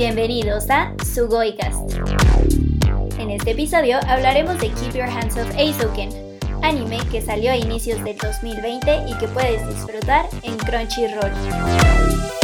Bienvenidos a Sugoicast. En este episodio hablaremos de Keep Your Hands Off Eizouken, anime que salió a inicios del 2020 y que puedes disfrutar en Crunchyroll.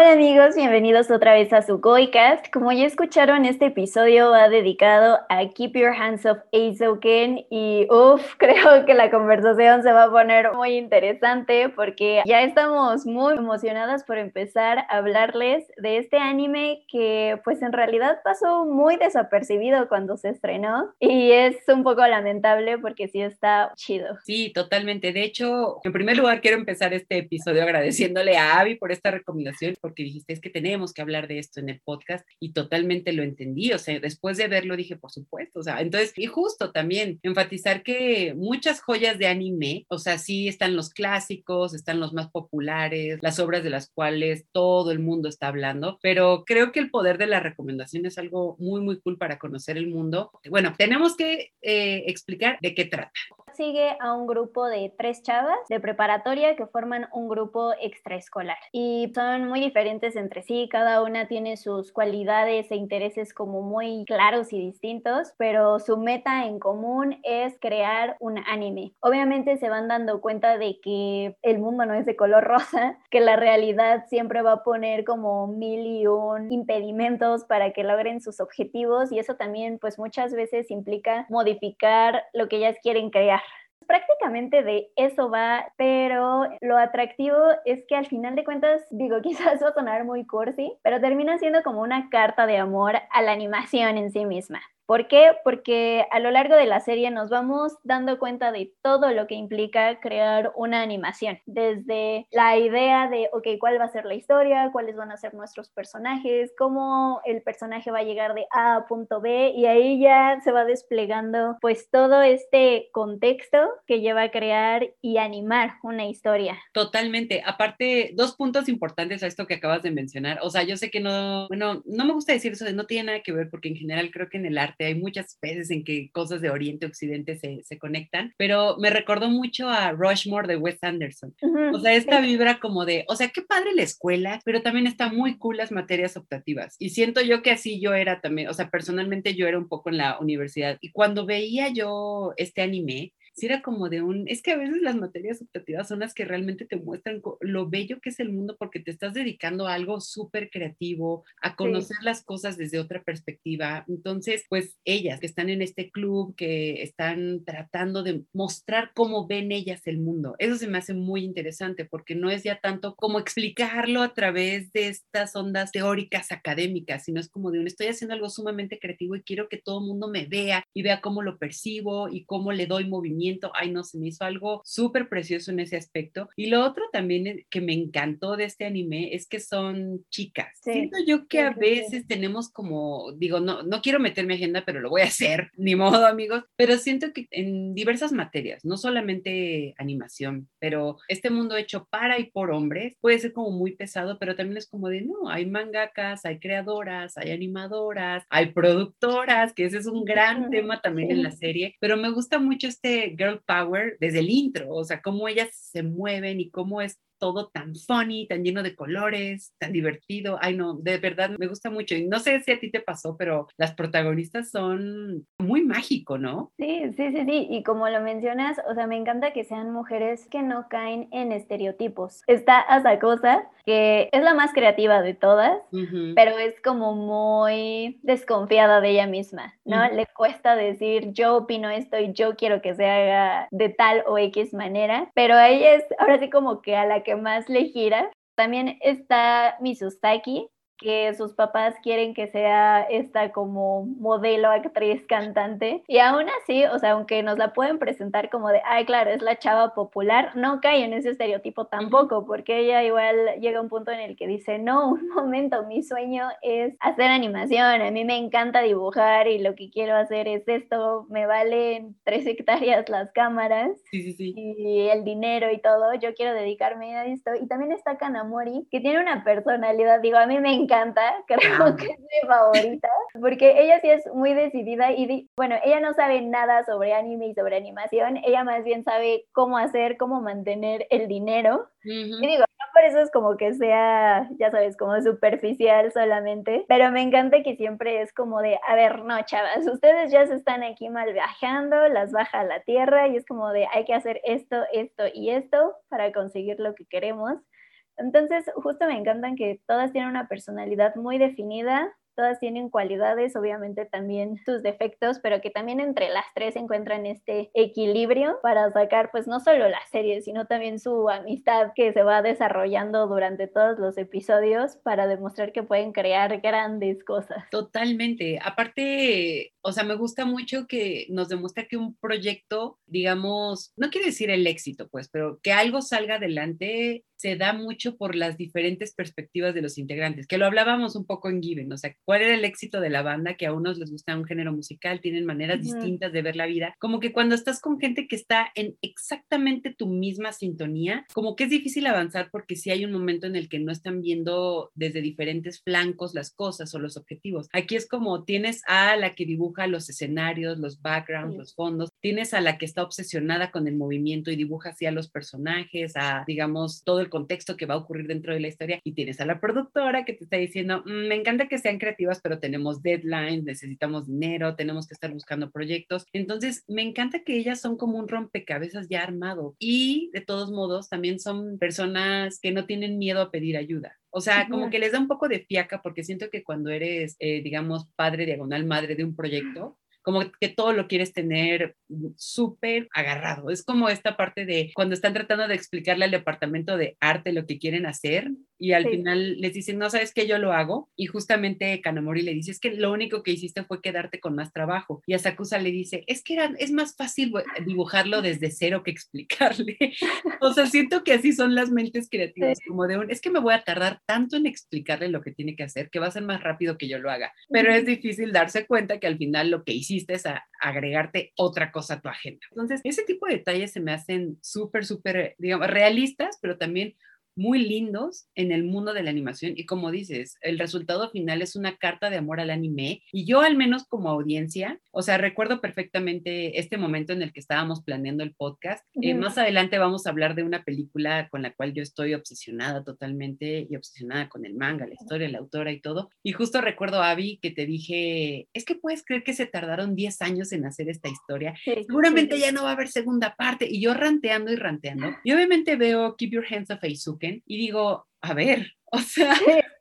Hola amigos, bienvenidos otra vez a su Goicast. Como ya escucharon, este episodio va dedicado a Keep Your Hands Off Eizouken y uff, creo que la conversación se va a poner muy interesante porque ya estamos muy emocionadas por empezar a hablarles de este anime que pues en realidad pasó muy desapercibido cuando se estrenó y es un poco lamentable porque sí está chido. Sí, totalmente. De hecho, en primer lugar quiero empezar este episodio agradeciéndole a Avi por esta recomendación porque dijiste, es que tenemos que hablar de esto en el podcast y totalmente lo entendí, o sea, después de verlo dije, por supuesto, o sea, entonces, y justo también enfatizar que muchas joyas de anime, o sea, sí están los clásicos, están los más populares, las obras de las cuales todo el mundo está hablando, pero creo que el poder de la recomendación es algo muy, muy cool para conocer el mundo. Bueno, tenemos que eh, explicar de qué trata sigue a un grupo de tres chavas de preparatoria que forman un grupo extraescolar y son muy diferentes entre sí, cada una tiene sus cualidades e intereses como muy claros y distintos, pero su meta en común es crear un anime. Obviamente se van dando cuenta de que el mundo no es de color rosa, que la realidad siempre va a poner como mil y un impedimentos para que logren sus objetivos y eso también pues muchas veces implica modificar lo que ellas quieren crear prácticamente de eso va, pero lo atractivo es que al final de cuentas, digo, quizás va a sonar muy cursi, pero termina siendo como una carta de amor a la animación en sí misma. ¿Por qué? Porque a lo largo de la serie nos vamos dando cuenta de todo lo que implica crear una animación, desde la idea de, ok, ¿cuál va a ser la historia? ¿Cuáles van a ser nuestros personajes? ¿Cómo el personaje va a llegar de A a punto B? Y ahí ya se va desplegando pues todo este contexto que lleva a crear y animar una historia. Totalmente. Aparte, dos puntos importantes a esto que acabas de mencionar. O sea, yo sé que no, bueno, no me gusta decir eso de no tiene nada que ver porque en general creo que en el arte hay muchas veces en que cosas de Oriente Occidente se, se conectan, pero me recordó mucho a Rushmore de Wes Anderson. o sea, esta vibra como de, o sea, qué padre la escuela, pero también está muy cool las materias optativas. Y siento yo que así yo era también, o sea, personalmente yo era un poco en la universidad. Y cuando veía yo este anime, si era como de un, es que a veces las materias optativas son las que realmente te muestran lo bello que es el mundo porque te estás dedicando a algo súper creativo, a conocer las cosas desde otra perspectiva. Entonces, pues ellas que están en este club, que están tratando de mostrar cómo ven ellas el mundo, eso se me hace muy interesante porque no es ya tanto como explicarlo a través de estas ondas teóricas académicas, sino es como de un, estoy haciendo algo sumamente creativo y quiero que todo el mundo me vea y vea cómo lo percibo y cómo le doy movimiento ay no, se me hizo algo súper precioso en ese aspecto. Y lo otro también que me encantó de este anime es que son chicas. Siento yo que a veces tenemos como, digo, no, no quiero meter mi agenda, pero lo voy a hacer, ni modo amigos, pero siento que en diversas materias, no solamente animación, pero este mundo hecho para y por hombres puede ser como muy pesado, pero también es como de, no, hay mangakas, hay creadoras, hay animadoras, hay productoras, que ese es un gran tema también en la serie, pero me gusta mucho este girl power desde el intro, o sea, cómo ellas se mueven y cómo es todo tan funny, tan lleno de colores, tan divertido. Ay, no, de verdad me gusta mucho. Y no sé si a ti te pasó, pero las protagonistas son muy mágico, ¿no? Sí, sí, sí, sí. Y como lo mencionas, o sea, me encanta que sean mujeres que no caen en estereotipos. Está hasta cosa que es la más creativa de todas, pero es como muy desconfiada de ella misma, ¿no? Le cuesta decir, yo opino esto y yo quiero que se haga de tal o X manera, pero ella es ahora sí como que a la que más le gira. También está Misustaki, que sus papás quieren que sea esta como modelo, actriz, cantante. Y aún así, o sea, aunque nos la pueden presentar como de, ay, claro, es la chava popular, no cae en ese estereotipo tampoco, porque ella igual llega a un punto en el que dice, no, un momento, mi sueño es hacer animación, a mí me encanta dibujar y lo que quiero hacer es esto, me valen tres hectáreas las cámaras y el dinero y todo, yo quiero dedicarme a esto. Y también está Kanamori, que tiene una personalidad, digo, a mí me encanta, creo que es mi favorita, porque ella sí es muy decidida y bueno, ella no sabe nada sobre anime y sobre animación, ella más bien sabe cómo hacer, cómo mantener el dinero. Y digo, no por eso es como que sea, ya sabes, como superficial solamente, pero me encanta que siempre es como de, a ver, no, chavas, ustedes ya se están aquí mal viajando, las baja a la tierra y es como de, hay que hacer esto, esto y esto para conseguir lo que queremos. Entonces, justo me encantan que todas tienen una personalidad muy definida, todas tienen cualidades, obviamente también sus defectos, pero que también entre las tres encuentran este equilibrio para sacar pues no solo la serie, sino también su amistad que se va desarrollando durante todos los episodios para demostrar que pueden crear grandes cosas. Totalmente. Aparte, o sea, me gusta mucho que nos demuestra que un proyecto, digamos, no quiere decir el éxito, pues, pero que algo salga adelante se da mucho por las diferentes perspectivas de los integrantes, que lo hablábamos un poco en Given, o sea, cuál era el éxito de la banda, que a unos les gusta un género musical, tienen maneras distintas de ver la vida, como que cuando estás con gente que está en exactamente tu misma sintonía, como que es difícil avanzar porque si hay un momento en el que no están viendo desde diferentes flancos las cosas o los objetivos. Aquí es como tienes a la que dibuja los escenarios, los backgrounds, los fondos, tienes a la que está obsesionada con el movimiento y dibuja así a los personajes, a digamos todo el contexto que va a ocurrir dentro de la historia y tienes a la productora que te está diciendo, mm, me encanta que sean creativas, pero tenemos deadlines, necesitamos dinero, tenemos que estar buscando proyectos. Entonces, me encanta que ellas son como un rompecabezas ya armado y de todos modos también son personas que no tienen miedo a pedir ayuda. O sea, como que les da un poco de fiaca porque siento que cuando eres, eh, digamos, padre diagonal, madre de un proyecto, como que todo lo quieres tener súper agarrado. Es como esta parte de cuando están tratando de explicarle al departamento de arte lo que quieren hacer y al final les dicen, no sabes que yo lo hago. Y justamente Kanamori le dice, es que lo único que hiciste fue quedarte con más trabajo. Y Asakusa le dice, es que era, es más fácil dibujarlo desde cero que explicarle. o sea, siento que así son las mentes creativas, como de un, es que me voy a tardar tanto en explicarle lo que tiene que hacer que va a ser más rápido que yo lo haga. Pero es difícil darse cuenta que al final lo que hiciste es agregarte otra cosa a tu agenda. Entonces, ese tipo de detalles se me hacen súper, súper, digamos, realistas, pero también muy lindos en el mundo de la animación y como dices, el resultado final es una carta de amor al anime y yo al menos como audiencia, o sea, recuerdo perfectamente este momento en el que estábamos planeando el podcast. Eh, más adelante vamos a hablar de una película con la cual yo estoy obsesionada totalmente y obsesionada con el manga, la historia, la autora y todo. Y justo recuerdo, Abby, que te dije, es que puedes creer que se tardaron 10 años en hacer esta historia. Seguramente ya no va a haber segunda parte. Y yo ranteando y ranteando. Y obviamente veo Keep Your Hands Off Y digo, a ver, o sea,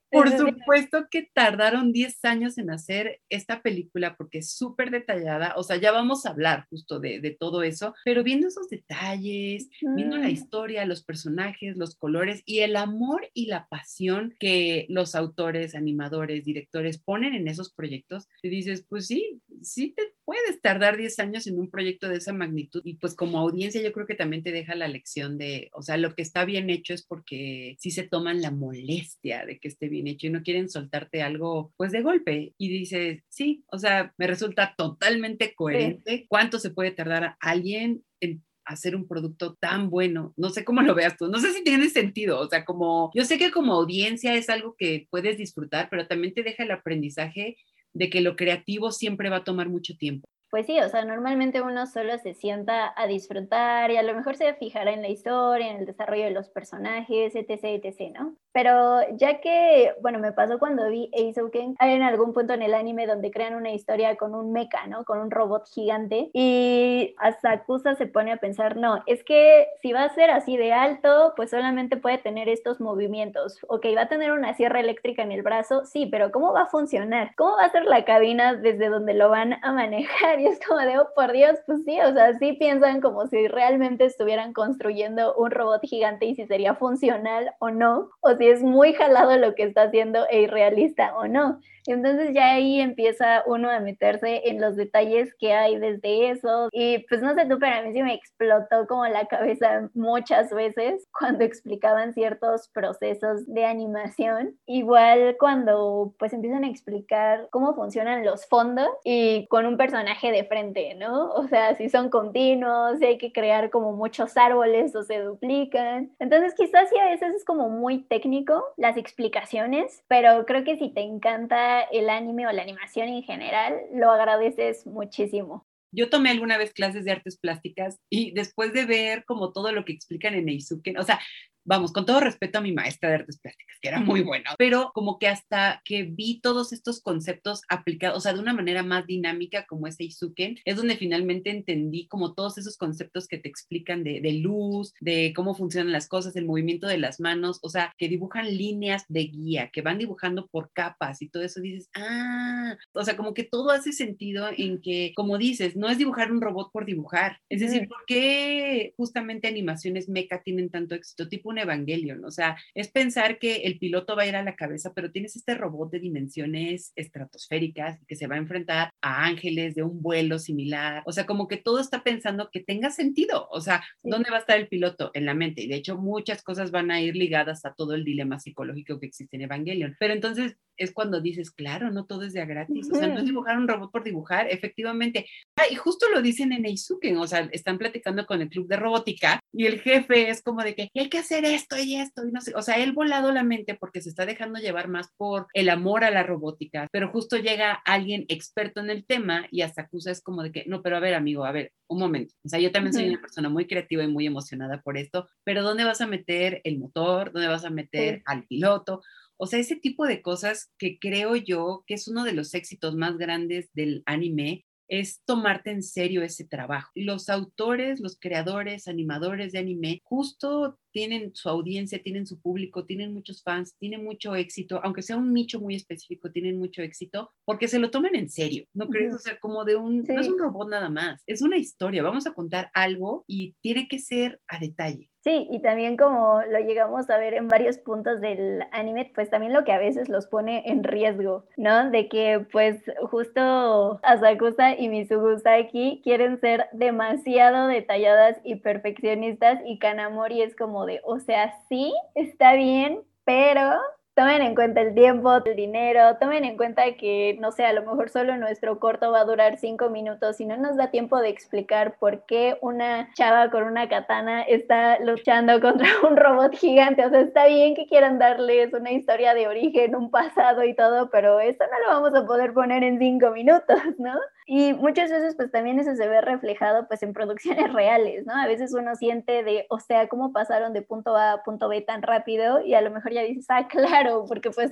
por supuesto que tardaron 10 años en hacer esta película porque es súper detallada, o sea, ya vamos a hablar justo de, de todo eso, pero viendo esos detalles, viendo la historia, los personajes, los colores y el amor y la pasión que los autores, animadores, directores ponen en esos proyectos, te dices, pues sí, sí te puedes tardar 10 años en un proyecto de esa magnitud y pues como audiencia yo creo que también te deja la lección de, o sea, lo que está bien hecho es porque sí se toman la molestia de que esté bien hecho y no quieren soltarte algo pues de golpe. Y dices, sí, o sea, me resulta totalmente coherente. ¿Cuánto se puede tardar alguien en hacer un producto tan bueno. No sé cómo lo veas tú, no sé si tiene sentido, o sea, como yo sé que como audiencia es algo que puedes disfrutar, pero también te deja el aprendizaje de que lo creativo siempre va a tomar mucho tiempo. Pues sí, o sea, normalmente uno solo se sienta a disfrutar y a lo mejor se fijará en la historia, en el desarrollo de los personajes, etc, etc, ¿no? Pero ya que, bueno, me pasó cuando vi Eizouken, hay en algún punto en el anime donde crean una historia con un mecha, ¿no? Con un robot gigante y Asakusa se pone a pensar, no, es que si va a ser así de alto, pues solamente puede tener estos movimientos. Ok, va a tener una sierra eléctrica en el brazo, sí, pero ¿cómo va a funcionar? ¿Cómo va a ser la cabina desde donde lo van a manejar? Y es como de, oh, por Dios, pues sí, o sea, sí piensan como si realmente estuvieran construyendo un robot gigante y si sería funcional o no, o si es muy jalado lo que está haciendo e irrealista o no. Entonces ya ahí empieza uno a meterse en los detalles que hay desde eso. Y pues no sé tú, pero a mí sí me explotó como la cabeza muchas veces cuando explicaban ciertos procesos de animación. Igual cuando pues empiezan a explicar cómo funcionan los fondos y con un personaje de frente, ¿no? O sea, si son continuos, si hay que crear como muchos árboles o se duplican. Entonces quizás sí a veces es como muy técnico las explicaciones, pero creo que si te encanta el anime o la animación en general, lo agradeces muchísimo. Yo tomé alguna vez clases de artes plásticas y después de ver como todo lo que explican en Eizuken, o sea, vamos, con todo respeto a mi maestra de artes plásticas, que era muy buena, pero como que hasta que vi todos estos conceptos aplicados, o sea, de una manera más dinámica como ese Izuken, es donde finalmente entendí como todos esos conceptos que te explican de, de luz, de cómo funcionan las cosas, el movimiento de las manos, o sea, que dibujan líneas de guía, que van dibujando por capas y todo eso, dices, ah, o sea, como que todo hace sentido en que, como dices, no es dibujar un robot por dibujar, es decir, ¿por qué justamente animaciones meca tienen tanto éxito, tipo un Evangelion? O sea, es pensar que el piloto va a ir a la cabeza, pero tienes este robot de dimensiones estratosféricas que se va a enfrentar a ángeles de un vuelo similar, o sea, como que todo está pensando que tenga sentido, o sea, ¿dónde va a estar el piloto? En la mente, y de hecho muchas cosas van a ir ligadas a todo el dilema psicológico que existe en Evangelion, pero entonces es cuando dices, claro, no todo es de gratis, o sea, no es dibujar un robot por dibujar, efectivamente. Ah, y justo lo dicen en Eizuken, o sea, están platicando con el club de robótica y el jefe es como de que hay que hacer esto y esto y no sé, o sea, él volado la mente porque se está dejando llevar más por el amor a la robótica, pero justo llega alguien experto en el tema y hasta acusa es como de que, no, pero a ver, amigo, a ver, un momento, o sea, yo también soy una persona muy creativa y muy emocionada por esto, pero ¿dónde vas a meter el motor? ¿Dónde vas a meter al piloto? O sea, ese tipo de cosas que creo yo que es uno de los éxitos más grandes del anime, es tomarte en serio ese trabajo. Los autores, los creadores, animadores de anime, justo tienen su audiencia, tienen su público, tienen muchos fans, tienen mucho éxito, aunque sea un nicho muy específico, tienen mucho éxito porque se lo toman en serio, ¿no crees? O sea, como de un, no es un robot nada más, es una historia, vamos a contar algo y tiene que ser a detalle. Sí, y también como lo llegamos a ver en varios puntos del anime, pues también lo que a veces los pone en riesgo, ¿no? De que pues justo Asakusa y Misugusaki quieren ser demasiado detalladas y perfeccionistas y Kanamori es como o sea, sí, está bien, pero tomen en cuenta el tiempo, el dinero, tomen en cuenta que, no sé, a lo mejor solo nuestro corto va a durar cinco minutos y no nos da tiempo de explicar por qué una chava con una katana está luchando contra un robot gigante. O sea, está bien que quieran darles una historia de origen, un pasado y todo, pero eso no lo vamos a poder poner en cinco minutos, ¿no? Y muchas veces pues también eso se ve reflejado pues en producciones reales, ¿no? A veces uno siente de, o sea, ¿cómo pasaron de punto A a punto B tan rápido? Y a lo mejor ya dices, ah, claro, porque pues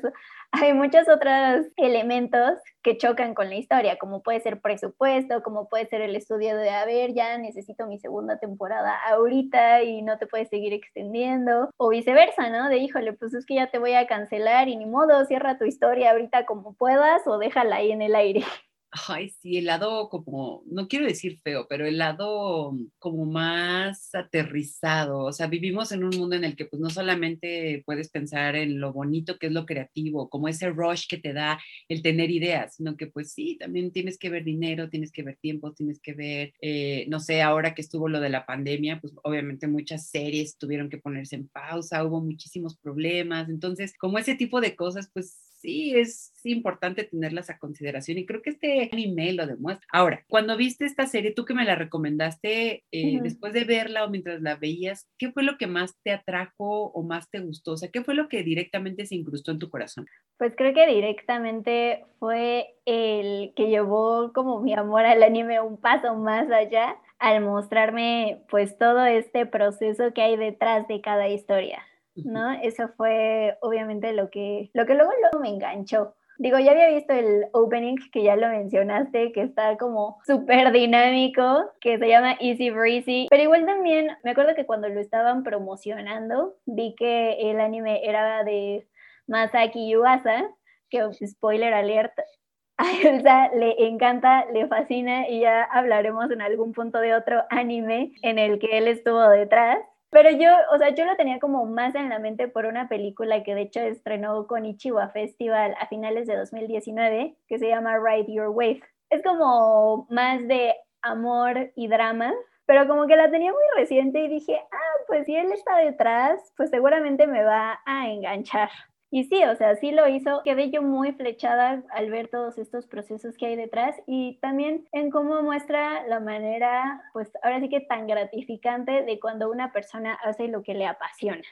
hay muchos otros elementos que chocan con la historia, como puede ser presupuesto, como puede ser el estudio de, a ver, ya necesito mi segunda temporada ahorita y no te puedes seguir extendiendo, o viceversa, ¿no? De, híjole, pues es que ya te voy a cancelar y ni modo, cierra tu historia ahorita como puedas o déjala ahí en el aire. Ay, sí, el lado como, no quiero decir feo, pero el lado como más aterrizado. O sea, vivimos en un mundo en el que pues no solamente puedes pensar en lo bonito que es lo creativo, como ese rush que te da el tener ideas, sino que pues sí, también tienes que ver dinero, tienes que ver tiempo, tienes que ver, eh, no sé, ahora que estuvo lo de la pandemia, pues obviamente muchas series tuvieron que ponerse en pausa, hubo muchísimos problemas. Entonces, como ese tipo de cosas, pues sí es importante tenerlas a consideración y creo que este anime lo demuestra. Ahora, cuando viste esta serie, tú que me la recomendaste, eh, después de verla o mientras la veías, ¿qué fue lo que más te atrajo o más te gustó? O sea, ¿qué fue lo que directamente se incrustó en tu corazón? Pues creo que directamente fue el que llevó como mi amor al anime un paso más allá al mostrarme pues todo este proceso que hay detrás de cada historia. ¿No? Eso fue obviamente lo que, lo que luego, me enganchó. Digo, ya había visto el opening que ya lo mencionaste, que está como súper dinámico, que se llama Easy Breezy, pero igual también me acuerdo que cuando lo estaban promocionando, vi que el anime era de Masaki Yuasa, que spoiler alert, a Elsa le encanta, le fascina y ya hablaremos en algún punto de otro anime en el que él estuvo detrás. Pero yo, o sea, yo lo tenía como más en la mente por una película que de hecho estrenó con Ichiwa Festival a finales de 2019, que se llama Ride Your Wave. Es como más de amor y drama, pero como que la tenía muy reciente y dije, ah, pues si él está detrás, pues seguramente me va a enganchar. Y sí, o sea, sí lo hizo. Quedé yo muy flechada al ver todos estos procesos que hay detrás y también en cómo muestra la manera, pues ahora sí que tan gratificante de cuando una persona hace lo que le apasiona.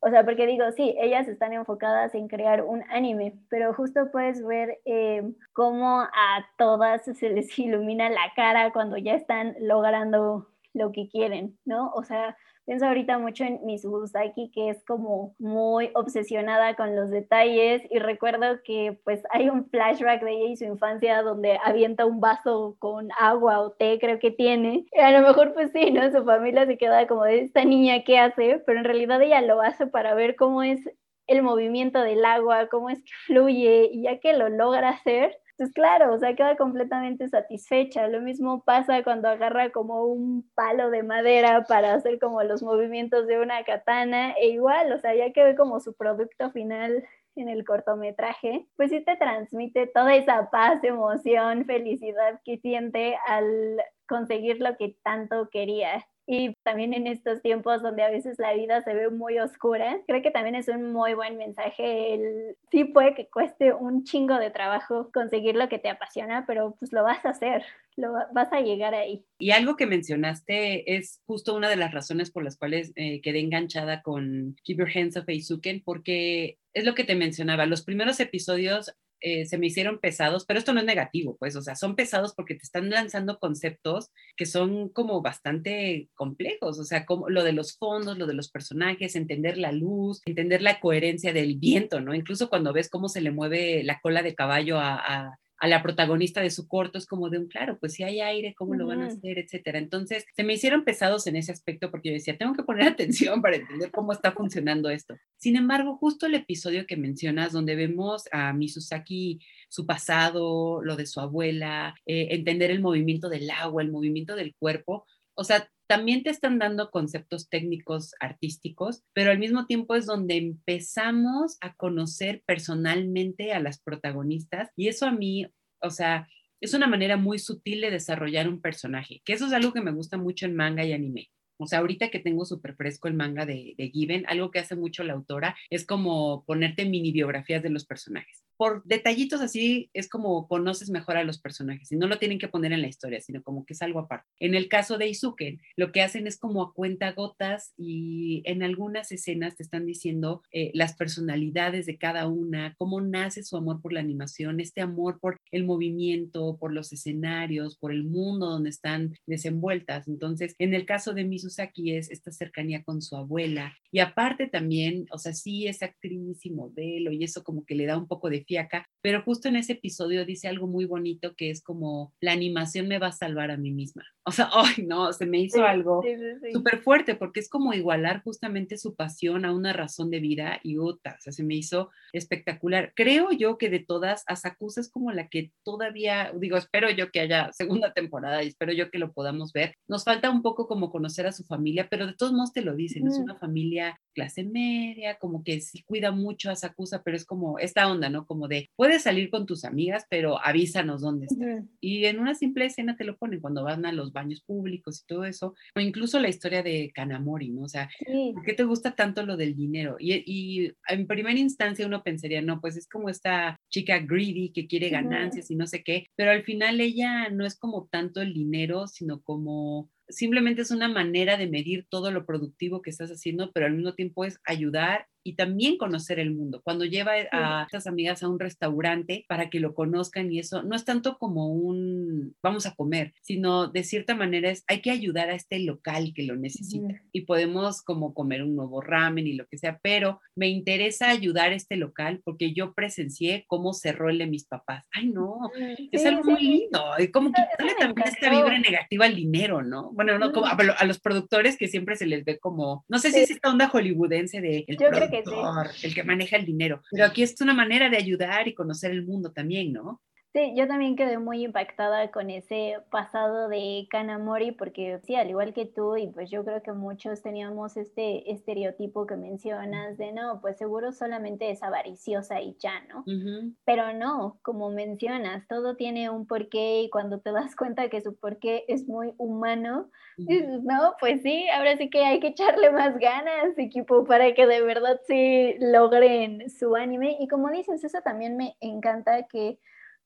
O sea, porque digo, sí, ellas están enfocadas en crear un anime, pero justo puedes ver eh, cómo a todas se les ilumina la cara cuando ya están logrando lo que quieren, ¿no? O sea, Pienso ahorita mucho en Mizusaki, que es como muy obsesionada con los detalles y recuerdo que pues hay un flashback de ella y su infancia donde avienta un vaso con agua o té, creo que tiene. Y a lo mejor pues sí, ¿no? Su familia se queda como de esta niña, ¿qué hace? Pero en realidad ella lo hace para ver cómo es el movimiento del agua, cómo es que fluye y ya que lo logra hacer, pues claro, o sea, queda completamente satisfecha. Lo mismo pasa cuando agarra como un palo de madera para hacer como los movimientos de una katana, e igual, o sea, ya que ve como su producto final en el cortometraje, pues sí te transmite toda esa paz, emoción, felicidad que siente al conseguir lo que tanto quería. Y también en estos tiempos donde a veces la vida se ve muy oscura, creo que también es un muy buen mensaje. El, sí puede que cueste un chingo de trabajo conseguir lo que te apasiona, pero pues lo vas a hacer, lo vas a llegar ahí. Y algo que mencionaste es justo una de las razones por las cuales eh, quedé enganchada con Keep Your Hands Off Aizuken, porque es lo que te mencionaba, los primeros episodios eh, se me hicieron pesados, pero esto no es negativo, pues, o sea, son pesados porque te están lanzando conceptos que son como bastante complejos, o sea, como lo de los fondos, lo de los personajes, entender la luz, entender la coherencia del viento, ¿no? Incluso cuando ves cómo se le mueve la cola de caballo a a la protagonista de su corto es como de un claro, pues si hay aire, ¿cómo lo van a hacer? Etcétera. Entonces, se me hicieron pesados en ese aspecto porque yo decía, tengo que poner atención para entender cómo está funcionando esto. Sin embargo, justo el episodio que mencionas, donde vemos a Misusaki, su pasado, lo de su abuela, eh, entender el movimiento del agua, el movimiento del cuerpo, o sea, también te están dando conceptos técnicos artísticos, pero al mismo tiempo es donde empezamos a conocer personalmente a las protagonistas y eso a mí, o sea, es una manera muy sutil de desarrollar un personaje, que eso es algo que me gusta mucho en manga y anime. O sea, ahorita que tengo súper fresco el manga de, de Given, algo que hace mucho la autora es como ponerte mini biografías de los personajes por detallitos así es como conoces mejor a los personajes y no lo tienen que poner en la historia, sino como que es algo aparte. En el caso de Izuken, lo que hacen es como a cuenta gotas y en algunas escenas te están diciendo eh, las personalidades de cada una, cómo nace su amor por la animación, este amor por el movimiento, por los escenarios, por el mundo donde están desenvueltas. Entonces, en el caso de Mizusaki es esta cercanía con su abuela y aparte también, o sea, sí es actriz y modelo y eso como que le da un poco de pero justo en ese episodio dice algo muy bonito que es como la animación me va a salvar a mí misma. O sea, ay, no, se me hizo algo súper fuerte porque es como igualar justamente su pasión a una razón de vida y otra, o sea, se me hizo espectacular. Creo yo que de todas, Asakusa es como la que todavía, digo, espero yo que haya segunda temporada y espero yo que lo podamos ver. Nos falta un poco como conocer a su familia, pero de todos modos te lo dicen, es una familia clase media, como que sí cuida mucho a Sakusa, pero es como esta onda, ¿no? Como de, puedes salir con tus amigas, pero avísanos dónde estás. Y en una simple escena te lo ponen cuando van a los baños públicos y todo eso, o incluso la historia de Kanamori, ¿no? O sea, ¿por qué te gusta tanto lo del dinero? Y, y, en primera instancia uno pensaría, no, pues es como esta chica greedy que quiere ganancias y no sé qué, pero al final ella no es como tanto el dinero, sino como simplemente es una manera de medir todo lo productivo que estás haciendo, pero al mismo tiempo es ayudar y también conocer el mundo. Cuando lleva a estas amigas a un restaurante para que lo conozcan y eso, no es tanto como un vamos a comer, sino de cierta manera es hay que ayudar a este local que lo necesita y podemos como comer un nuevo ramen y lo que sea, pero me interesa ayudar a este local porque yo presencié cómo cerró el de mis papás. Ay, no, es algo muy lindo y como quitarle también esta vibra negativa al dinero, ¿no? Bueno, no, como a, los productores que siempre se les ve como, no sé si es esta onda hollywoodense de el el que maneja el dinero. Pero aquí es una manera de ayudar y conocer el mundo también, ¿no? Sí, yo también quedé muy impactada con ese pasado de Kanamori porque sí, al igual que tú y pues yo creo que muchos teníamos este estereotipo que mencionas de no, pues seguro solamente es avariciosa y ya, ¿no? Pero no, como mencionas, todo tiene un porqué y cuando te das cuenta que su porqué es muy humano, dices, no, pues sí, ahora sí que hay que echarle más ganas, equipo, para que de verdad sí logren su anime y como dices, eso también me encanta que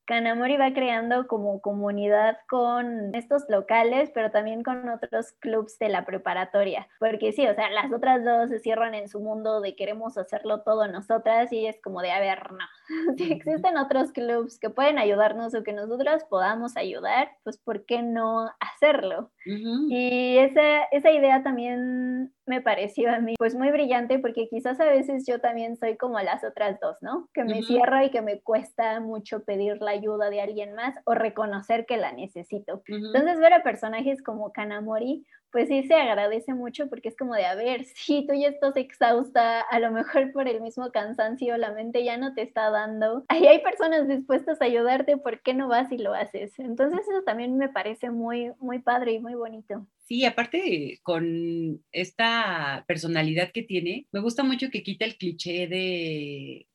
Kanamori va creando como comunidad con estos locales, pero también con otros clubs de la preparatoria. Porque sí, o sea, las otras dos se cierran en su mundo de queremos hacerlo todo nosotras y es como de, a ver, no. Si existen otros clubs que pueden ayudarnos o que nosotras podamos ayudar, pues ¿por qué no hacerlo? Y esa, esa idea también me pareció a mí pues muy brillante porque quizás a veces yo también soy como las otras dos, ¿no? Que me cierro y que me cuesta mucho pedir la ayuda de alguien más o reconocer que la necesito. Entonces ver a personajes como Kanamori pues sí se agradece mucho porque es como de, a ver, si tú ya estás exhausta, a lo mejor por el mismo cansancio, la mente ya no te está dando. Ahí hay personas dispuestas a ayudarte, ¿por qué no vas y lo haces? Entonces eso también me parece muy, muy padre y muy bonito. Sí, aparte con esta personalidad que tiene, me gusta mucho que quita el cliché de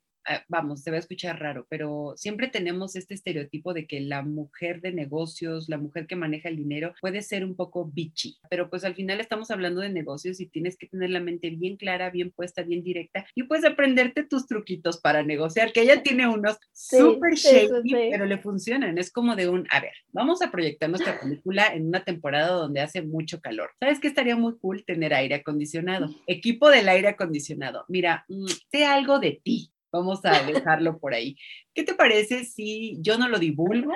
vamos, se va a escuchar raro, pero siempre tenemos este estereotipo de que la mujer de negocios, la mujer que maneja el dinero, puede ser un poco bitchy, pero pues al final estamos hablando de negocios y tienes que tener la mente bien clara, bien puesta, bien directa y puedes aprenderte tus truquitos para negociar, que ella tiene unos súper shady, pero le funcionan. Es como de un, a ver, vamos a proyectar nuestra película en una temporada donde hace mucho calor. ¿Sabes qué estaría muy cool tener aire acondicionado? Equipo del aire acondicionado. Mira, mm, sé algo de ti Vamos a dejarlo por ahí. ¿Qué te parece si yo no lo divulgo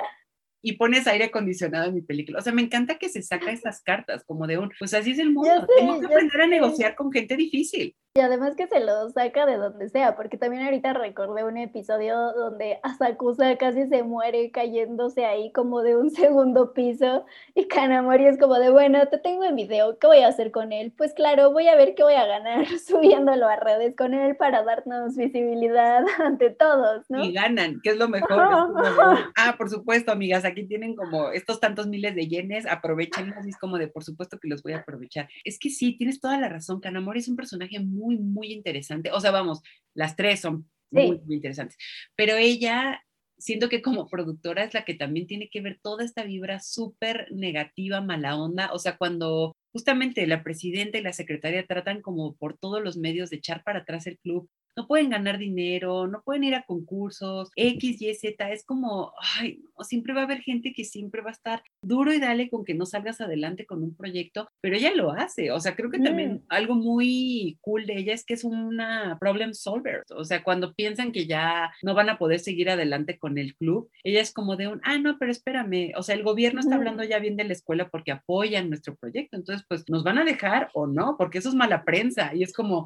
y pones aire acondicionado en mi película? O sea, me encanta que se saca esas cartas como de un, pues así es el mundo, tengo que aprender a negociar con gente difícil. Y además que se lo saca de donde sea, porque también ahorita recordé un episodio donde Asakusa casi se muere cayéndose ahí como de un segundo piso y Kanamori es como de, bueno, te tengo en video, ¿qué voy a hacer con él? Pues claro, voy a ver qué voy a ganar subiéndolo a redes con él para darnos visibilidad ante todos, ¿no? Y ganan, que es lo mejor. ah, por supuesto, amigas, aquí tienen como estos tantos miles de yenes, aprovechenlos y es como de, por supuesto que los voy a aprovechar. Es que sí, tienes toda la razón, Kanamori es un personaje muy muy, muy interesante. O sea, vamos, las tres son muy, muy interesantes. Pero ella, siento que como productora es la que también tiene que ver toda esta vibra súper negativa, mala onda. O sea, cuando justamente la presidenta y la secretaria tratan como por todos los medios de echar para atrás el club, no pueden ganar dinero, no pueden ir a concursos, X, Y, Z, es como, ay, siempre va a haber gente que siempre va a estar duro y dale con que no salgas adelante con un proyecto, pero ella lo hace, o sea, creo que también mm. algo muy cool de ella es que es una problem solver, o sea, cuando piensan que ya no van a poder seguir adelante con el club, ella es como de un, ah, no, pero espérame, o sea, el gobierno está hablando ya bien de la escuela porque apoyan nuestro proyecto, entonces, pues, ¿nos van a dejar o no? Porque eso es mala prensa y es como,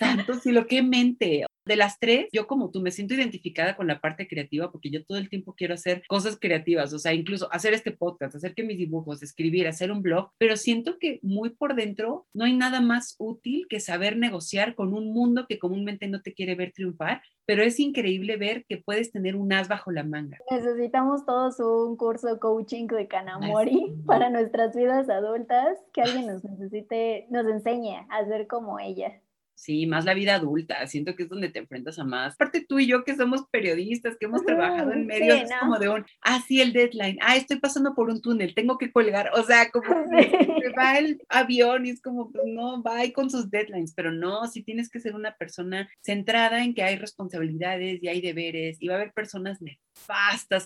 santo lo que mente. De las tres, yo como tú me siento identificada con la parte creativa porque yo todo el tiempo quiero hacer cosas creativas, o sea, incluso hacer este podcast, hacer que mis dibujos, escribir, hacer un blog, pero siento que muy por dentro no hay nada más útil que saber negociar con un mundo que comúnmente no te quiere ver triunfar, pero es increíble ver que puedes tener un as bajo la manga. Necesitamos todos un curso coaching de Kanamori para nuestras vidas adultas, que alguien nos necesite, nos enseñe a ser como ella. Sí, más la vida adulta, siento que es donde te enfrentas a más. Aparte tú y yo que somos periodistas, que hemos trabajado en medios, es como de un, ah, sí, el deadline, ah, estoy pasando por un túnel, tengo que colgar, o sea, como se va el avión y es como, pues no, va ahí con sus deadlines, pero no, si tienes que ser una persona centrada en que hay responsabilidades y hay deberes y va a haber personas nefastas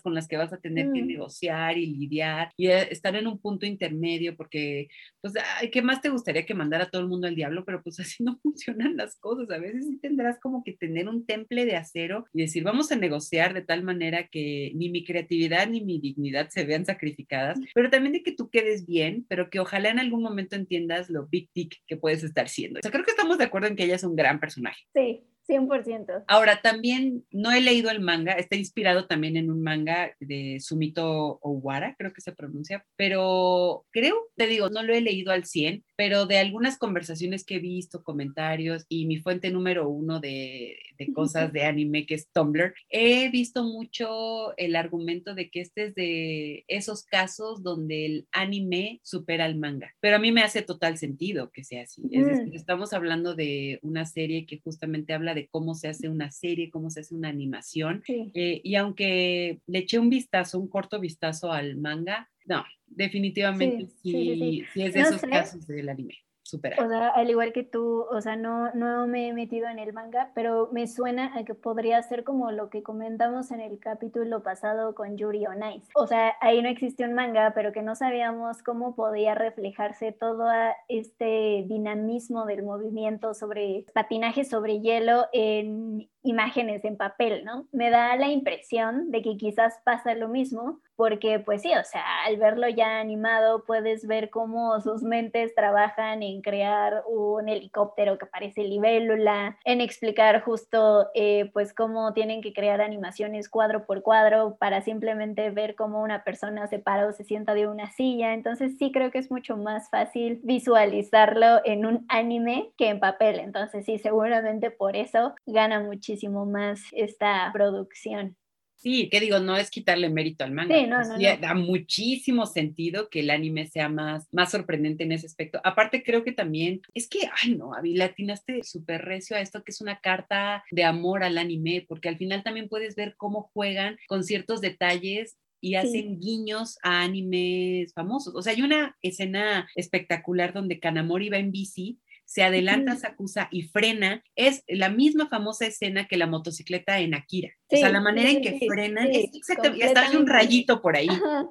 con las que vas a tener que mm. negociar y lidiar y eh, estar en un punto intermedio porque, pues, ay, ¿qué más te gustaría que mandara a todo el mundo al diablo? Pero pues así no funciona las cosas. A veces sí tendrás como que tener un temple de acero y decir, vamos a negociar de tal manera que ni mi creatividad ni mi dignidad se vean sacrificadas, pero también de que tú quedes bien, pero que ojalá en algún momento entiendas lo big tick que puedes estar siendo. O sea, creo que estamos de acuerdo en que ella es un gran personaje. Sí. 100%. Ahora, también no he leído el manga, está inspirado también en un manga de Sumito Owara, creo que se pronuncia, pero creo, te digo, no lo he leído al 100, pero de algunas conversaciones que he visto, comentarios y mi fuente número uno de, de cosas de anime, que es Tumblr, he visto mucho el argumento de que este es de esos casos donde el anime supera al manga, pero a mí me hace total sentido que sea así. Es decir, estamos hablando de una serie que justamente habla de cómo se hace una serie, cómo se hace una animación. Eh, y aunque le eché un vistazo, un corto vistazo al manga, no, definitivamente sí, sí, es de esos casos del anime. O sea, al igual que tú, o sea, no, no me he metido en el manga, pero me suena a que podría ser como lo que comentamos en el capítulo pasado con Yuri on Ice. O sea, ahí no existe un manga, pero que no sabíamos cómo podía reflejarse todo este dinamismo del movimiento sobre patinaje sobre hielo en imágenes en papel, ¿no? Me da la impresión de que quizás pasa lo mismo, porque pues sí, o sea, al verlo ya animado puedes ver cómo sus mentes trabajan en crear un helicóptero que parece libélula, en explicar justo eh, pues cómo tienen que crear animaciones cuadro por cuadro para simplemente ver cómo una persona se para o se sienta de una silla. Entonces sí creo que es mucho más fácil visualizarlo en un anime que en papel. Entonces sí, seguramente por eso gana muchísimo más esta producción. Sí, que digo, no es quitarle mérito al manga. Sí, no, no, Da muchísimo sentido que el anime sea más, más sorprendente en ese aspecto. Aparte, creo que también, es que, ay, no, Avi, le atinaste súper recio a esto que es una carta de amor al anime, porque al final también puedes ver cómo juegan con ciertos detalles y hacen guiños a animes famosos. O sea, hay una escena espectacular donde Kanamori va en bici se adelanta Sakusa y frena, es la misma famosa escena que la motocicleta en Akira. o sea, la manera en que frenan es exactamente, y hasta hay un rayito por ahí.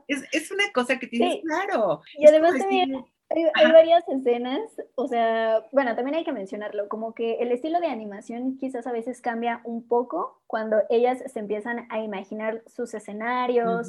Es, es, una cosa que tienes, claro. Y además también hay, varias escenas, o sea, bueno, también hay que mencionarlo, como que el estilo de animación quizás a veces cambia un poco cuando ellas se empiezan a imaginar sus escenarios,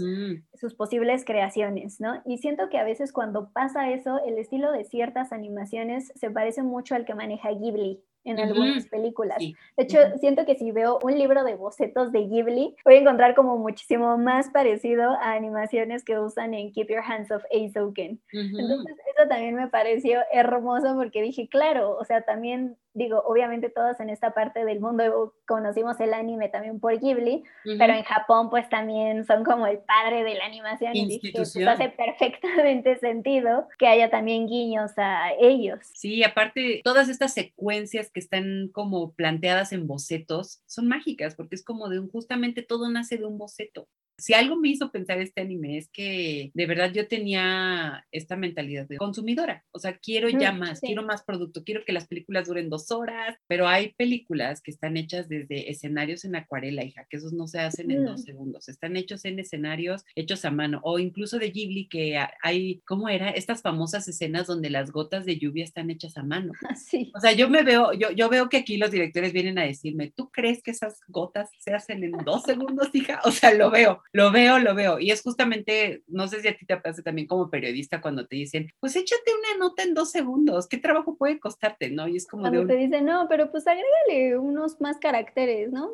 sus posibles creaciones, ¿no? Y siento que a veces cuando pasa eso, el estilo de ciertas animaciones se parece mucho al que maneja Ghibli en algunas películas. De hecho, siento que si veo un libro de bocetos de Ghibli, voy a encontrar como muchísimo más parecido a animaciones que usan en Keep Your Hands Off Aizouken. Entonces, eso también me pareció hermoso porque dije, claro, o sea, también digo, obviamente todos en esta parte del mundo conocimos el anime también por Ghibli, pero en Japón pues también son como el padre de la animación y dije, pues, hace perfectamente sentido que haya también guiños a ellos. Sí, aparte todas estas secuencias que están como planteadas en bocetos son mágicas porque es como de un, justamente todo nace de un boceto. Si algo me hizo pensar este anime es que de verdad yo tenía esta mentalidad de consumidora, o sea, quiero ya más, quiero más producto, quiero que las películas duren dos horas, pero hay películas que están hechas desde escenarios en acuarela, hija, que esos no se hacen en dos segundos, están hechos en escenarios hechos a mano, o incluso de Ghibli que hay, ¿cómo era? Estas famosas escenas donde las gotas de lluvia están hechas a mano. Sí. O sea, yo me veo, yo, yo veo que aquí los directores vienen a decirme, ¿tú crees que esas gotas se hacen en dos segundos, hija? O sea, lo veo lo veo, lo veo. Y es justamente, no sé si a ti te pasa también como periodista cuando te dicen, pues échate una nota en dos segundos, ¿qué trabajo puede costarte? ¿No? Y es como cuando te dicen, no, pero pues agrégale unos más caracteres, ¿no?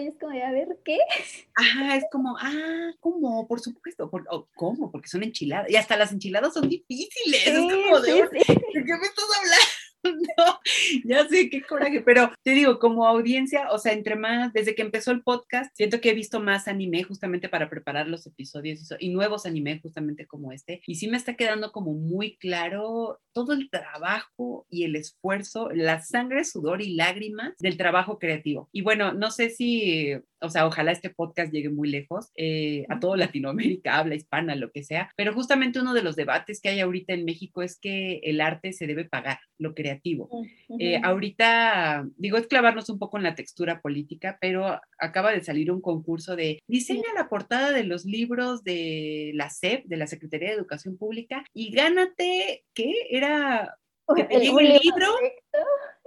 Y es como, a ver, ¿qué? Ajá, es como, ah, ¿cómo? Por supuesto. ¿Cómo? Porque son enchiladas. Y hasta las enchiladas son difíciles. es como de, ¿de qué me estás hablando? no, ya sé qué coraje, pero te digo, como audiencia, o sea, entre más, desde que empezó el podcast, siento que he visto más anime justamente para preparar los episodios y, y nuevos anime justamente como este, y sí me está quedando como muy claro todo el trabajo y el esfuerzo, la sangre, sudor y lágrimas del trabajo creativo. Y bueno, no sé si o sea, ojalá este podcast llegue muy lejos, eh, a todo Latinoamérica, habla hispana, lo que sea, pero justamente uno de los debates que hay ahorita en México es que el arte se debe pagar, lo creativo. Eh, ahorita, digo, es clavarnos un poco en la textura política, pero acaba de salir un concurso de diseña la portada de los libros de la SEP, de la Secretaría de Educación Pública, y gánate, ¿qué? Era que te llegue el libro,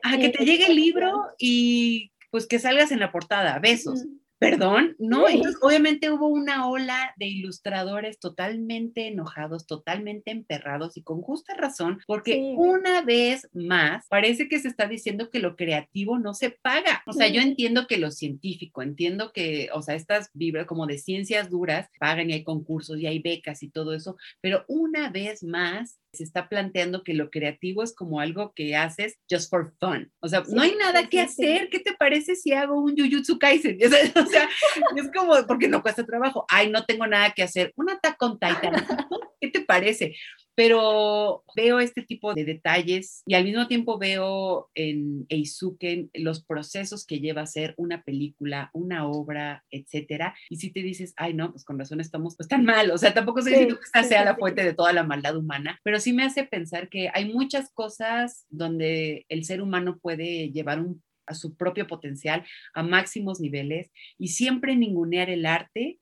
a que te llegue el libro y pues que salgas en la portada, besos. Perdón, ¿no? Entonces, obviamente hubo una ola de ilustradores totalmente enojados, totalmente emperrados y con justa razón, porque una vez más parece que se está diciendo que lo creativo no se paga. O sea, yo entiendo que lo científico, entiendo que, o sea, estas vibras como de ciencias duras pagan y hay concursos y hay becas y todo eso, pero una vez más se está planteando que lo creativo es como algo que haces just for fun. O sea, no hay nada que hacer. ¿Qué te parece si hago un Jujutsu Kaisen? O sea, es como, porque no cuesta trabajo. Ay, no tengo nada que hacer. Un Attack on Titan. ¿Qué te parece? Pero veo este tipo de detalles y al mismo tiempo veo en Eisuken los procesos que lleva a ser una película, una obra, etcétera. Y si te dices, ay, no, pues con razón estamos pues tan mal, o sea, tampoco sé si que esta sea la fuente de toda la maldad humana, pero sí me hace pensar que hay muchas cosas donde el ser humano puede llevar a su propio potencial a máximos niveles y siempre ningunear el arte.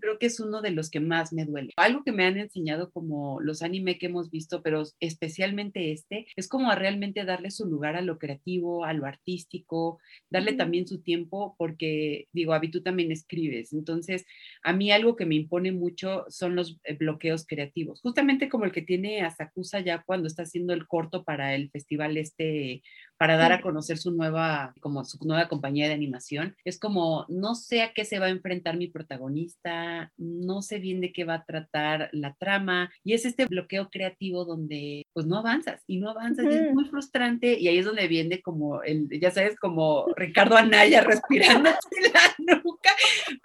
Creo que es uno de los que más me duele. Algo que me han enseñado como los anime que hemos visto, pero especialmente este, es como a realmente darle su lugar a lo creativo, a lo artístico, darle también su tiempo, porque digo, Avi, tú también escribes. Entonces, a mí algo que me impone mucho son los eh, bloqueos creativos, justamente como el que tiene Asakusa ya cuando está haciendo el corto para el festival este para dar a conocer su nueva, como su nueva compañía de animación. Es como, no sé a qué se va a enfrentar mi protagonista, no sé bien de qué va a tratar la trama, y es este bloqueo creativo donde pues no avanzas y no avanzas, y es muy frustrante, y ahí es donde viene como el, ya sabes, como Ricardo Anaya respirando en la nuca,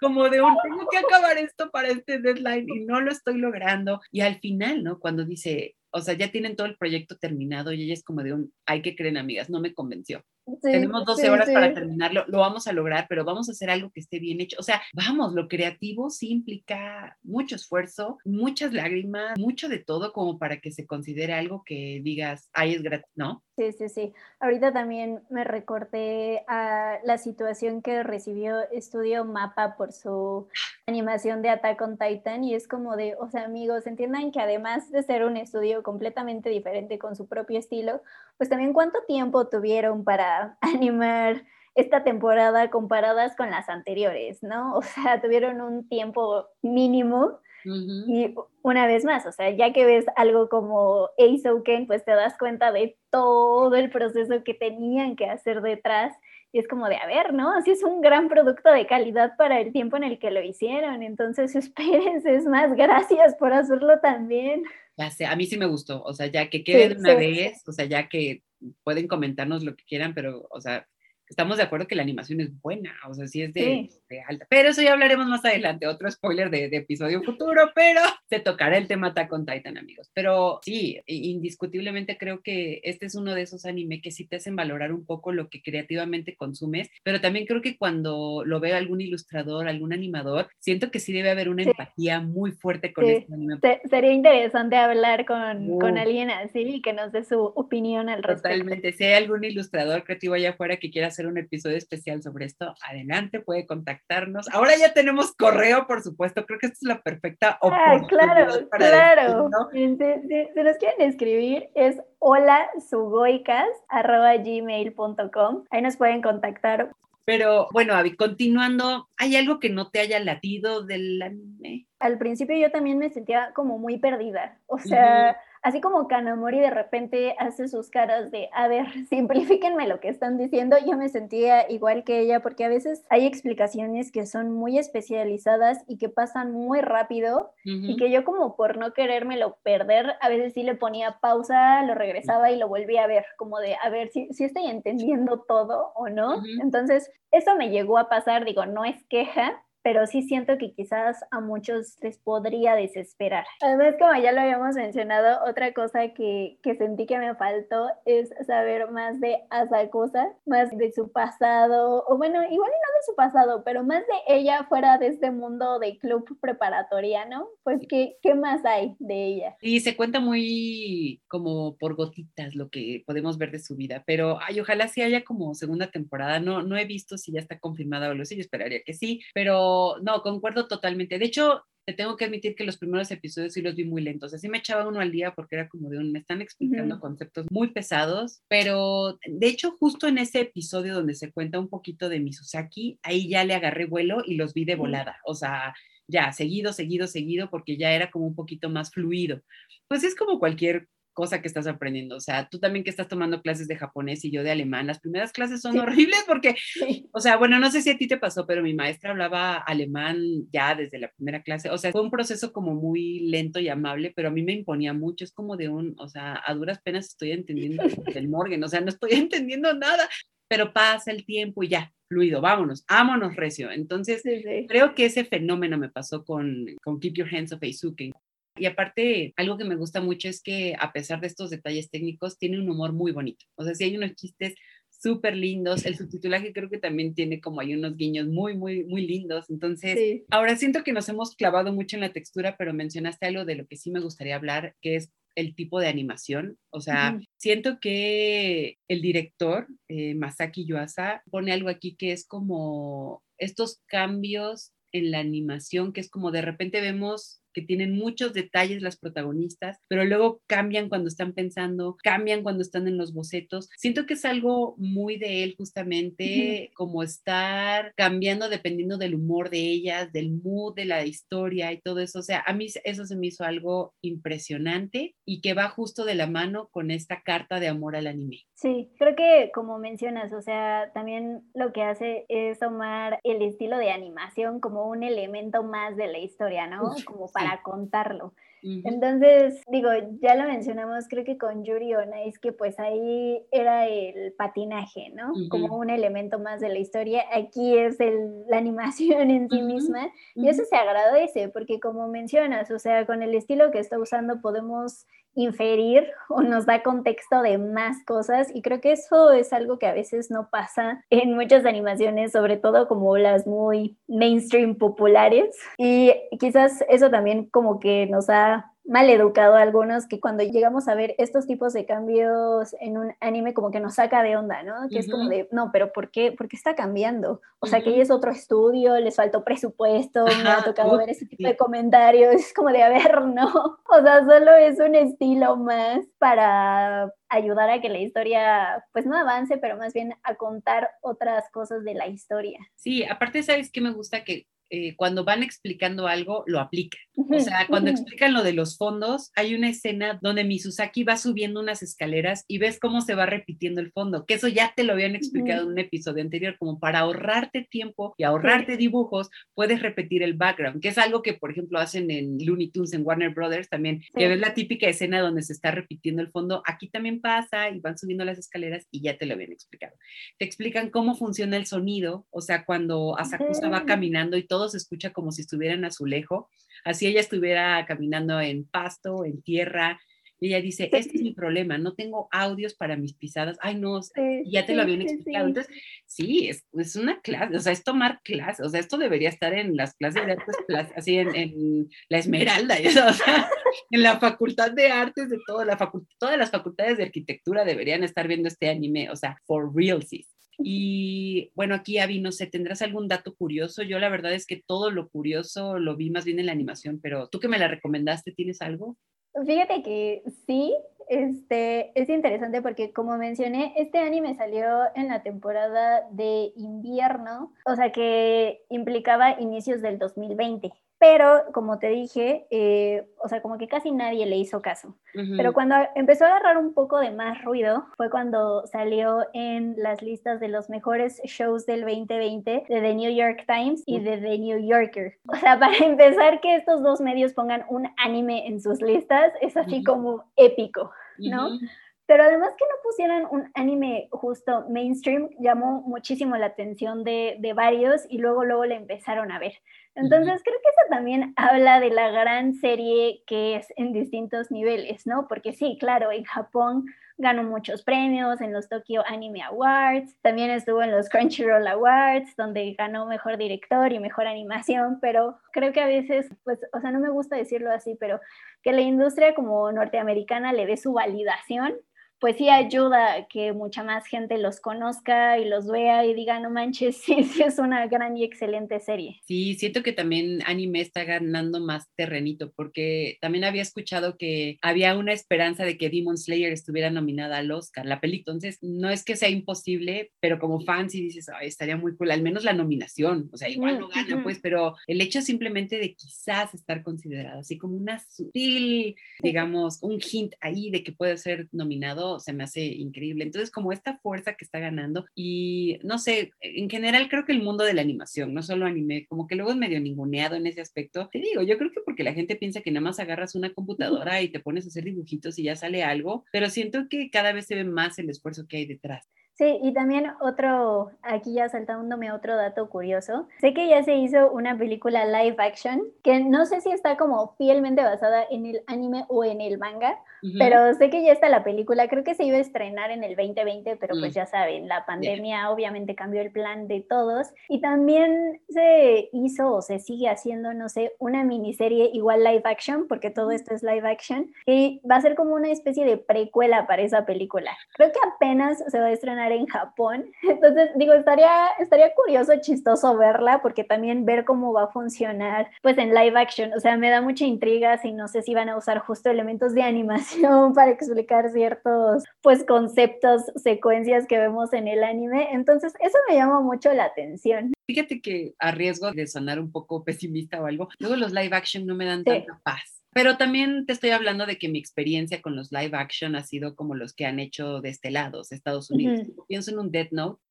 como de un, tengo que acabar esto para este deadline y no lo estoy logrando, y al final, ¿no? Cuando dice, o sea, ya tienen todo el proyecto terminado y ella es como de un, hay que creer, amigas, no me convenció. Tenemos 12 horas para terminarlo, lo vamos a lograr, pero vamos a hacer algo que esté bien hecho. O sea, vamos, lo creativo sí implica mucho esfuerzo, muchas lágrimas, mucho de todo como para que se considere algo que digas, ay, es gratis, ¿no? Sí, sí, sí. Ahorita también me recorté a la situación que recibió Estudio Mapa por su animación de Attack on Titan y es como de, o sea, amigos, entiendan que además de ser un estudio completamente diferente con su propio estilo, pues también cuánto tiempo tuvieron para animar esta temporada comparadas con las anteriores, ¿no? O sea, tuvieron un tiempo mínimo y una vez más, o sea, ya que ves algo como Ace pues te das cuenta de todo el proceso que tenían que hacer detrás y es como de, a ver, ¿no? Así es un gran producto de calidad para el tiempo en el que lo hicieron, entonces espérense, es más, gracias por hacerlo también. Ya sé, a mí sí me gustó, o sea, ya que quede una vez, o sea, ya que pueden comentarnos lo que quieran, pero, o sea, estamos de acuerdo que la animación es buena, o sea, sí es de, alta. Pero eso ya hablaremos más adelante, otro spoiler de, episodio futuro, pero se tocará el tema Attack on Titan, amigos. Pero sí, indiscutiblemente creo que este es uno de esos anime que sí te hacen valorar un poco lo que creativamente consumes, pero también creo que cuando lo veo algún ilustrador, algún animador, siento que sí debe haber una empatía muy fuerte con este anime. sería interesante hablar con, con alguien así y que nos dé su opinión al respecto. Totalmente. Si hay algún ilustrador creativo allá afuera que quiera hacer un episodio especial sobre esto, adelante, puede contactarnos. Ahora ya tenemos correo, por supuesto, creo que esta es la perfecta ah, oportunidad. claro, claro. Si, nos quieren escribir, es hola gmail.com. Ahí nos pueden contactar. Pero bueno, Avi, continuando, ¿hay algo que no te haya latido del anime? Al principio yo también me sentía como muy perdida. O sea, así como Kanamori de repente hace sus caras de, a ver, simplifíquenme lo que están diciendo, yo me sentía igual que ella porque a veces hay explicaciones que son muy especializadas y que pasan muy rápido y que yo como por no querérmelo perder, a veces sí le ponía pausa, lo regresaba y lo volvía a ver, como de, a ver si, si estoy entendiendo todo o no. Entonces, eso me llegó a pasar, digo, no es queja, pero sí siento que quizás a muchos les podría desesperar. Además, como ya lo habíamos mencionado, otra cosa que, que sentí que me faltó es saber más de Asakusa, más de su pasado, o bueno, igual no de su pasado, pero más de ella fuera de este mundo de club preparatoria, ¿no? Pues, ¿qué, qué más hay de ella? Y se cuenta muy como por gotitas lo que podemos ver de su vida, pero ay, ojalá sí haya como segunda temporada, no, no he visto si ya está confirmada o lo sé, yo esperaría que sí, pero no, concuerdo totalmente. De hecho, te tengo que admitir que los primeros episodios sí los vi muy lentos. Así me echaba uno al día porque era como de un, me están explicando conceptos muy pesados, pero de hecho justo en ese episodio donde se cuenta un poquito de Misusaki, ahí ya le agarré vuelo y los vi de volada. O sea, ya, seguido, seguido, seguido, porque ya era como un poquito más fluido. Pues es como cualquier cosa que estás aprendiendo. O sea, tú también que estás tomando clases de japonés y yo de alemán, las primeras clases son horribles porque, o sea, bueno, no sé si a ti te pasó, pero mi maestra hablaba alemán ya desde la primera clase. O sea, fue un proceso como muy lento y amable, pero a mí me imponía mucho. Es como de un, o sea, a duras penas estoy entendiendo el Morgan, o sea, no estoy entendiendo nada, pero pasa el tiempo y ya, fluido, vámonos, vámonos recio. Entonces, creo que ese fenómeno me pasó con, con Keep Your Hands Off Eisuke. Y aparte, algo que me gusta mucho es que a pesar de estos detalles técnicos, tiene un humor muy bonito. O sea, si hay unos chistes súper lindos. El subtitulaje creo que también tiene como hay unos guiños muy, muy, muy lindos. Entonces, ahora siento que nos hemos clavado mucho en la textura, pero mencionaste algo de lo que sí me gustaría hablar, que es el tipo de animación. O sea, siento que el director, eh, Masaki Yuasa, pone algo aquí que es como estos cambios en la animación, que es como de repente vemos que tienen muchos detalles las protagonistas, pero luego cambian cuando están pensando, cambian cuando están en los bocetos. Siento que es algo muy de él justamente, como estar cambiando dependiendo del humor de ellas, del mood de la historia y todo eso. O sea, a mí eso se me hizo algo impresionante y que va justo de la mano con esta carta de amor al anime. Sí, creo que como mencionas, o sea, también lo que hace es tomar el estilo de animación como un elemento más de la historia, ¿no? como para contarlo. Entonces, digo, ya lo mencionamos, creo que con Yuri on Ice, que pues ahí era el patinaje, ¿no? Como un elemento más de la historia. Aquí es el, la animación en sí misma. Y eso se agradece, porque como mencionas, o sea, con el estilo que está usando podemos inferir o nos da contexto de más cosas y creo que eso es algo que a veces no pasa en muchas animaciones, sobre todo como las muy mainstream populares. Y quizás eso también como que nos ha mal educado a algunos que cuando llegamos a ver estos tipos de cambios en un anime como que nos saca de onda, ¿no? Que es como de, no, pero ¿por qué, ¿por qué está cambiando? O sea, que es otro estudio, les faltó presupuesto, me ha tocado ver ese tipo de comentarios, es como de, a ver, no, o sea, solo es un estilo más para ayudar a que la historia pues no avance, pero más bien a contar otras cosas de la historia. Sí, aparte, ¿sabes qué me gusta? Que eh, cuando van explicando algo, lo aplican. O sea, cuando explican lo de los fondos, hay una escena donde Misusaki va subiendo unas escaleras y ves cómo se va repitiendo el fondo, que eso ya te lo habían explicado en un episodio anterior, como para ahorrarte tiempo y ahorrarte dibujos, puedes repetir el background, que es algo que, por ejemplo, hacen en Looney Tunes, en Warner Brothers también, que ves la típica escena donde se está repitiendo el fondo, aquí también pasa y van subiendo las escaleras y ya te lo habían explicado. Te explican cómo funciona el sonido, o sea, cuando Asakusa va caminando y todo todo se escucha como si estuvieran a su lejos, así ella estuviera caminando en pasto, en tierra. Y ella dice, este es mi problema, no tengo audios para mis pisadas. Ay, no, ya te lo habían explicado. Entonces, sí, es, es, una clase, o sea, es tomar clase, o sea, esto debería estar en las clases de artes, así en, la Esmeralda, o sea, en la facultad de artes de todo, la todas las facultades de arquitectura deberían estar viendo este anime, o sea, for real, sí. Y bueno, aquí Avi, no sé, ¿tendrás algún dato curioso? Yo la verdad es que todo lo curioso lo vi más bien en la animación, pero tú que me la recomendaste, ¿tienes algo? Fíjate que sí, este, es interesante porque como mencioné, este anime salió en la temporada de invierno, o sea que implicaba inicios del 2020 pero como te dije, eh, o sea, como que casi nadie le hizo caso. Pero cuando empezó a agarrar un poco de más ruido fue cuando salió en las listas de los mejores shows del 2020 de The New York Times y de The New Yorker. O sea, para empezar que estos dos medios pongan un anime en sus listas es así como épico, ¿no? Pero además que no pusieran un anime justo mainstream llamó muchísimo la atención de, de varios y luego luego le empezaron a ver. Entonces creo que eso también habla de la gran serie que es en distintos niveles, ¿no? Porque sí, claro, en Japón ganó muchos premios en los Tokyo Anime Awards, también estuvo en los Crunchyroll Awards, donde ganó mejor director y mejor animación, pero creo que a veces, pues, o sea, no me gusta decirlo así, pero que la industria como norteamericana le dé su validación pues sí ayuda a que mucha más gente los conozca y los vea y diga, no manches, sí, sí es una gran y excelente serie. Sí, siento que también anime está ganando más terrenito, porque también había escuchado que había una esperanza de que Demon Slayer estuviera nominada al Oscar, la película. Entonces, no es que sea imposible, pero como fan sí dices, Ay, estaría muy cool, al menos la nominación, o sea, igual no gana, pues, pero el hecho simplemente de quizás estar considerado, así como una sutil, digamos, un hint ahí de que puede ser nominado se me hace increíble. Entonces, como esta fuerza que está ganando y no sé, en general creo que el mundo de la animación, no solo anime, como que luego es medio ninguneado en ese aspecto. Te digo, yo creo que porque la gente piensa que nada más agarras una computadora y te pones a hacer dibujitos y ya sale algo, pero siento que cada vez se ve más el esfuerzo que hay detrás. Sí, y también otro, aquí ya saltándome otro dato curioso, sé que ya se hizo una película live action, que no sé si está como fielmente basada en el anime o en el manga, pero sé que ya está la película, creo que se iba a estrenar en el 2020, pero pues mm. ya saben, la pandemia obviamente cambió el plan de todos, y también se hizo o se sigue haciendo, no sé, una miniserie igual live action, porque todo esto es live action, y va a ser como una especie de precuela para esa película. Creo que apenas se va a estrenar funcionar en Japón. Entonces, digo, estaría, estaría curioso, chistoso verla, porque también ver cómo va a funcionar, pues en live action, o sea, me da mucha intriga si no sé si van a usar justo elementos de animación para explicar ciertos, pues, conceptos, secuencias que vemos en el anime. Entonces, eso me llama mucho la atención. Fíjate que a riesgo de sonar un poco pesimista o algo, luego los live action no me dan tanta paz. Pero también te estoy hablando de que mi experiencia con los live action ha sido como los que han hecho de este lado, Estados Unidos. Pienso en un Death Note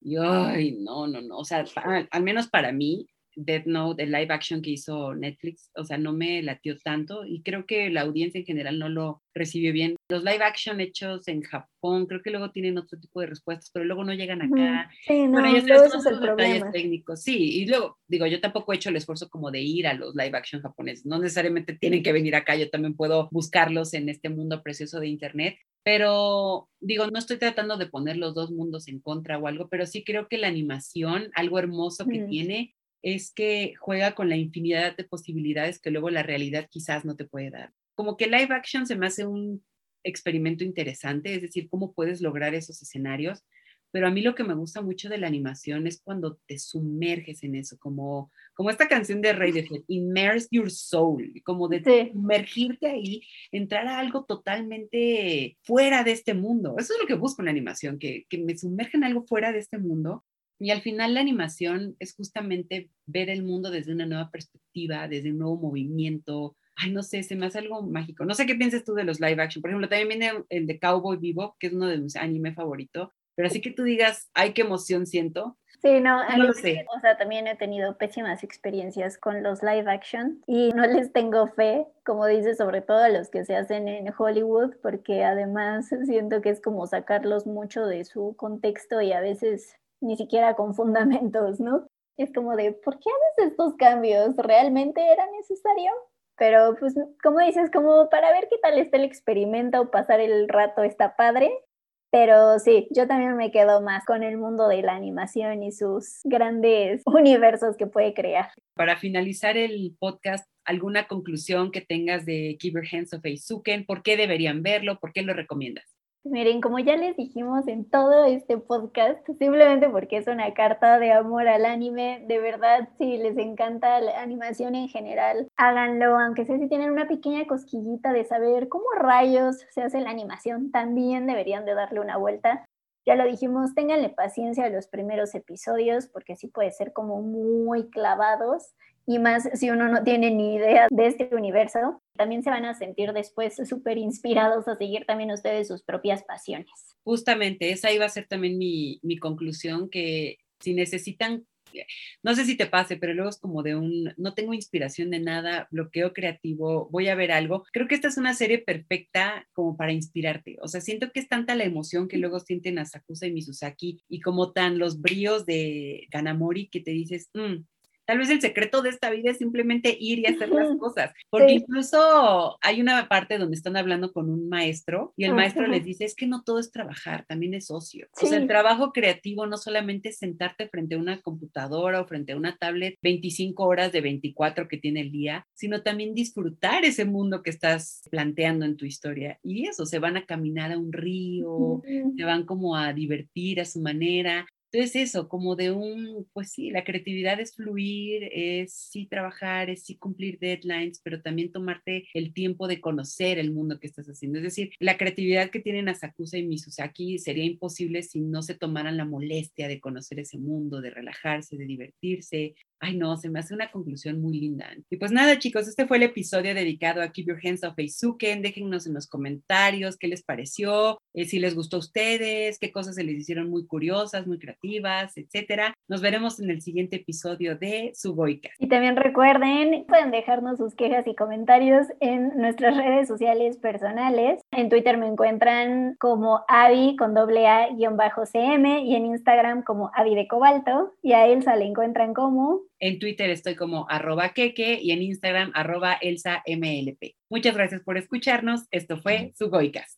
y, ay, no, no, no. O sea, al menos para mí, Death Note, el live action que hizo Netflix, o sea, no me latió tanto y creo que la audiencia en general no lo recibió bien. Los live action hechos en Japón, creo que luego tienen otro tipo de respuestas, pero luego no llegan acá. Sí, no, eso es el problema. técnicos. Sí, y luego, digo, yo tampoco he hecho el esfuerzo como de ir a los live action japoneses, no necesariamente tienen que venir acá, yo también puedo buscarlos en este mundo precioso de Internet, pero digo, no estoy tratando de poner los dos mundos en contra o algo, pero sí creo que la animación, algo hermoso que tiene, es que juega con la infinidad de posibilidades que luego la realidad quizás no te puede dar. Como que live action se me hace un experimento interesante, es decir, cómo puedes lograr esos escenarios, pero a mí lo que me gusta mucho de la animación es cuando te sumerges en eso, como, como esta canción de Radiohead, Immerse Your Soul, como de sumergirte ahí, entrar a algo totalmente fuera de este mundo. Eso es lo que busco en la animación, que, que me sumergen algo fuera de este mundo y al final la animación es justamente ver el mundo desde una nueva perspectiva, desde un nuevo movimiento. Ay, no sé, se me hace algo mágico. No sé qué piensas tú de los live action. Por ejemplo, también viene el de Cowboy Vivo, que es uno de mis anime favorito. Pero así que tú digas, ay, qué emoción siento. Sí, no, no lo sé. O sea, también he tenido pésimas experiencias con los live action y no les tengo fe, como dices, sobre todo a los que se hacen en Hollywood, porque además siento que es como sacarlos mucho de su contexto y a veces ni siquiera con fundamentos, ¿no? Es como de, ¿por qué haces estos cambios? ¿Realmente era necesario? Pero pues, como dices, como para ver qué tal está el experimento o pasar el rato está padre. Pero sí, yo también me quedo más con el mundo de la animación y sus grandes universos que puede crear. Para finalizar el podcast, ¿alguna conclusión que tengas de Keep Your Hands of Eizuken? ¿Por qué deberían verlo? ¿Por qué lo recomiendas? Miren, como ya les dijimos en todo este podcast, simplemente porque es una carta de amor al anime, de verdad, si les encanta la animación en general, háganlo, aunque sea si tienen una pequeña cosquillita de saber cómo rayos se hace la animación, también deberían de darle una vuelta. Ya lo dijimos, ténganle paciencia a los primeros episodios porque sí puede ser como muy clavados y más si uno no tiene ni idea de este universo, también se van a sentir después súper inspirados a seguir también ustedes sus propias pasiones. Justamente, esa iba a ser también mi, mi conclusión, que si necesitan no sé si te pase, pero luego es como de un, no tengo inspiración de nada, bloqueo creativo, voy a ver algo. Creo que esta es una serie perfecta como para inspirarte. O sea, siento que es tanta la emoción que luego sienten a Sakusa y Misuzaki y como tan los bríos de Kanamori que te dices, mm, Tal vez el secreto de esta vida es simplemente ir y hacer las cosas, porque incluso hay una parte donde están hablando con un maestro y el maestro les dice, es que no todo es trabajar, también es ocio. O sea, el trabajo creativo no solamente es sentarte frente a una computadora o frente a una tablet 25 horas de 24 que tiene el día, sino también disfrutar ese mundo que estás planteando en tu historia. Y eso, se van a caminar a un río, se van como a divertir a su manera, entonces eso, como de un, pues sí, la creatividad es fluir, es sí trabajar, es sí cumplir deadlines, pero también tomarte el tiempo de conocer el mundo que estás haciendo. Es decir, la creatividad que tienen Asakusa y Misuzaki sería imposible si no se tomaran la molestia de conocer ese mundo, de relajarse, de divertirse, Ay, no, se me hace una conclusión muy linda. Y pues nada, chicos, este fue el episodio dedicado a Keep Your Hands Off Eizuken. Déjennos en los comentarios qué les pareció, eh, si les gustó a ustedes, qué cosas se les hicieron muy curiosas, muy creativas, etcétera. Nos veremos en el siguiente episodio de Sugoika. Y también recuerden, pueden dejarnos sus quejas y comentarios en nuestras redes sociales personales. En Twitter me encuentran como Avi con doble A guion bajo CM y en Instagram como Avi de Cobalto y a Elsa le encuentran como en Twitter estoy como arroba queque y en Instagram arroba elsa mlp. Muchas gracias por escucharnos. Esto fue Sugoicas.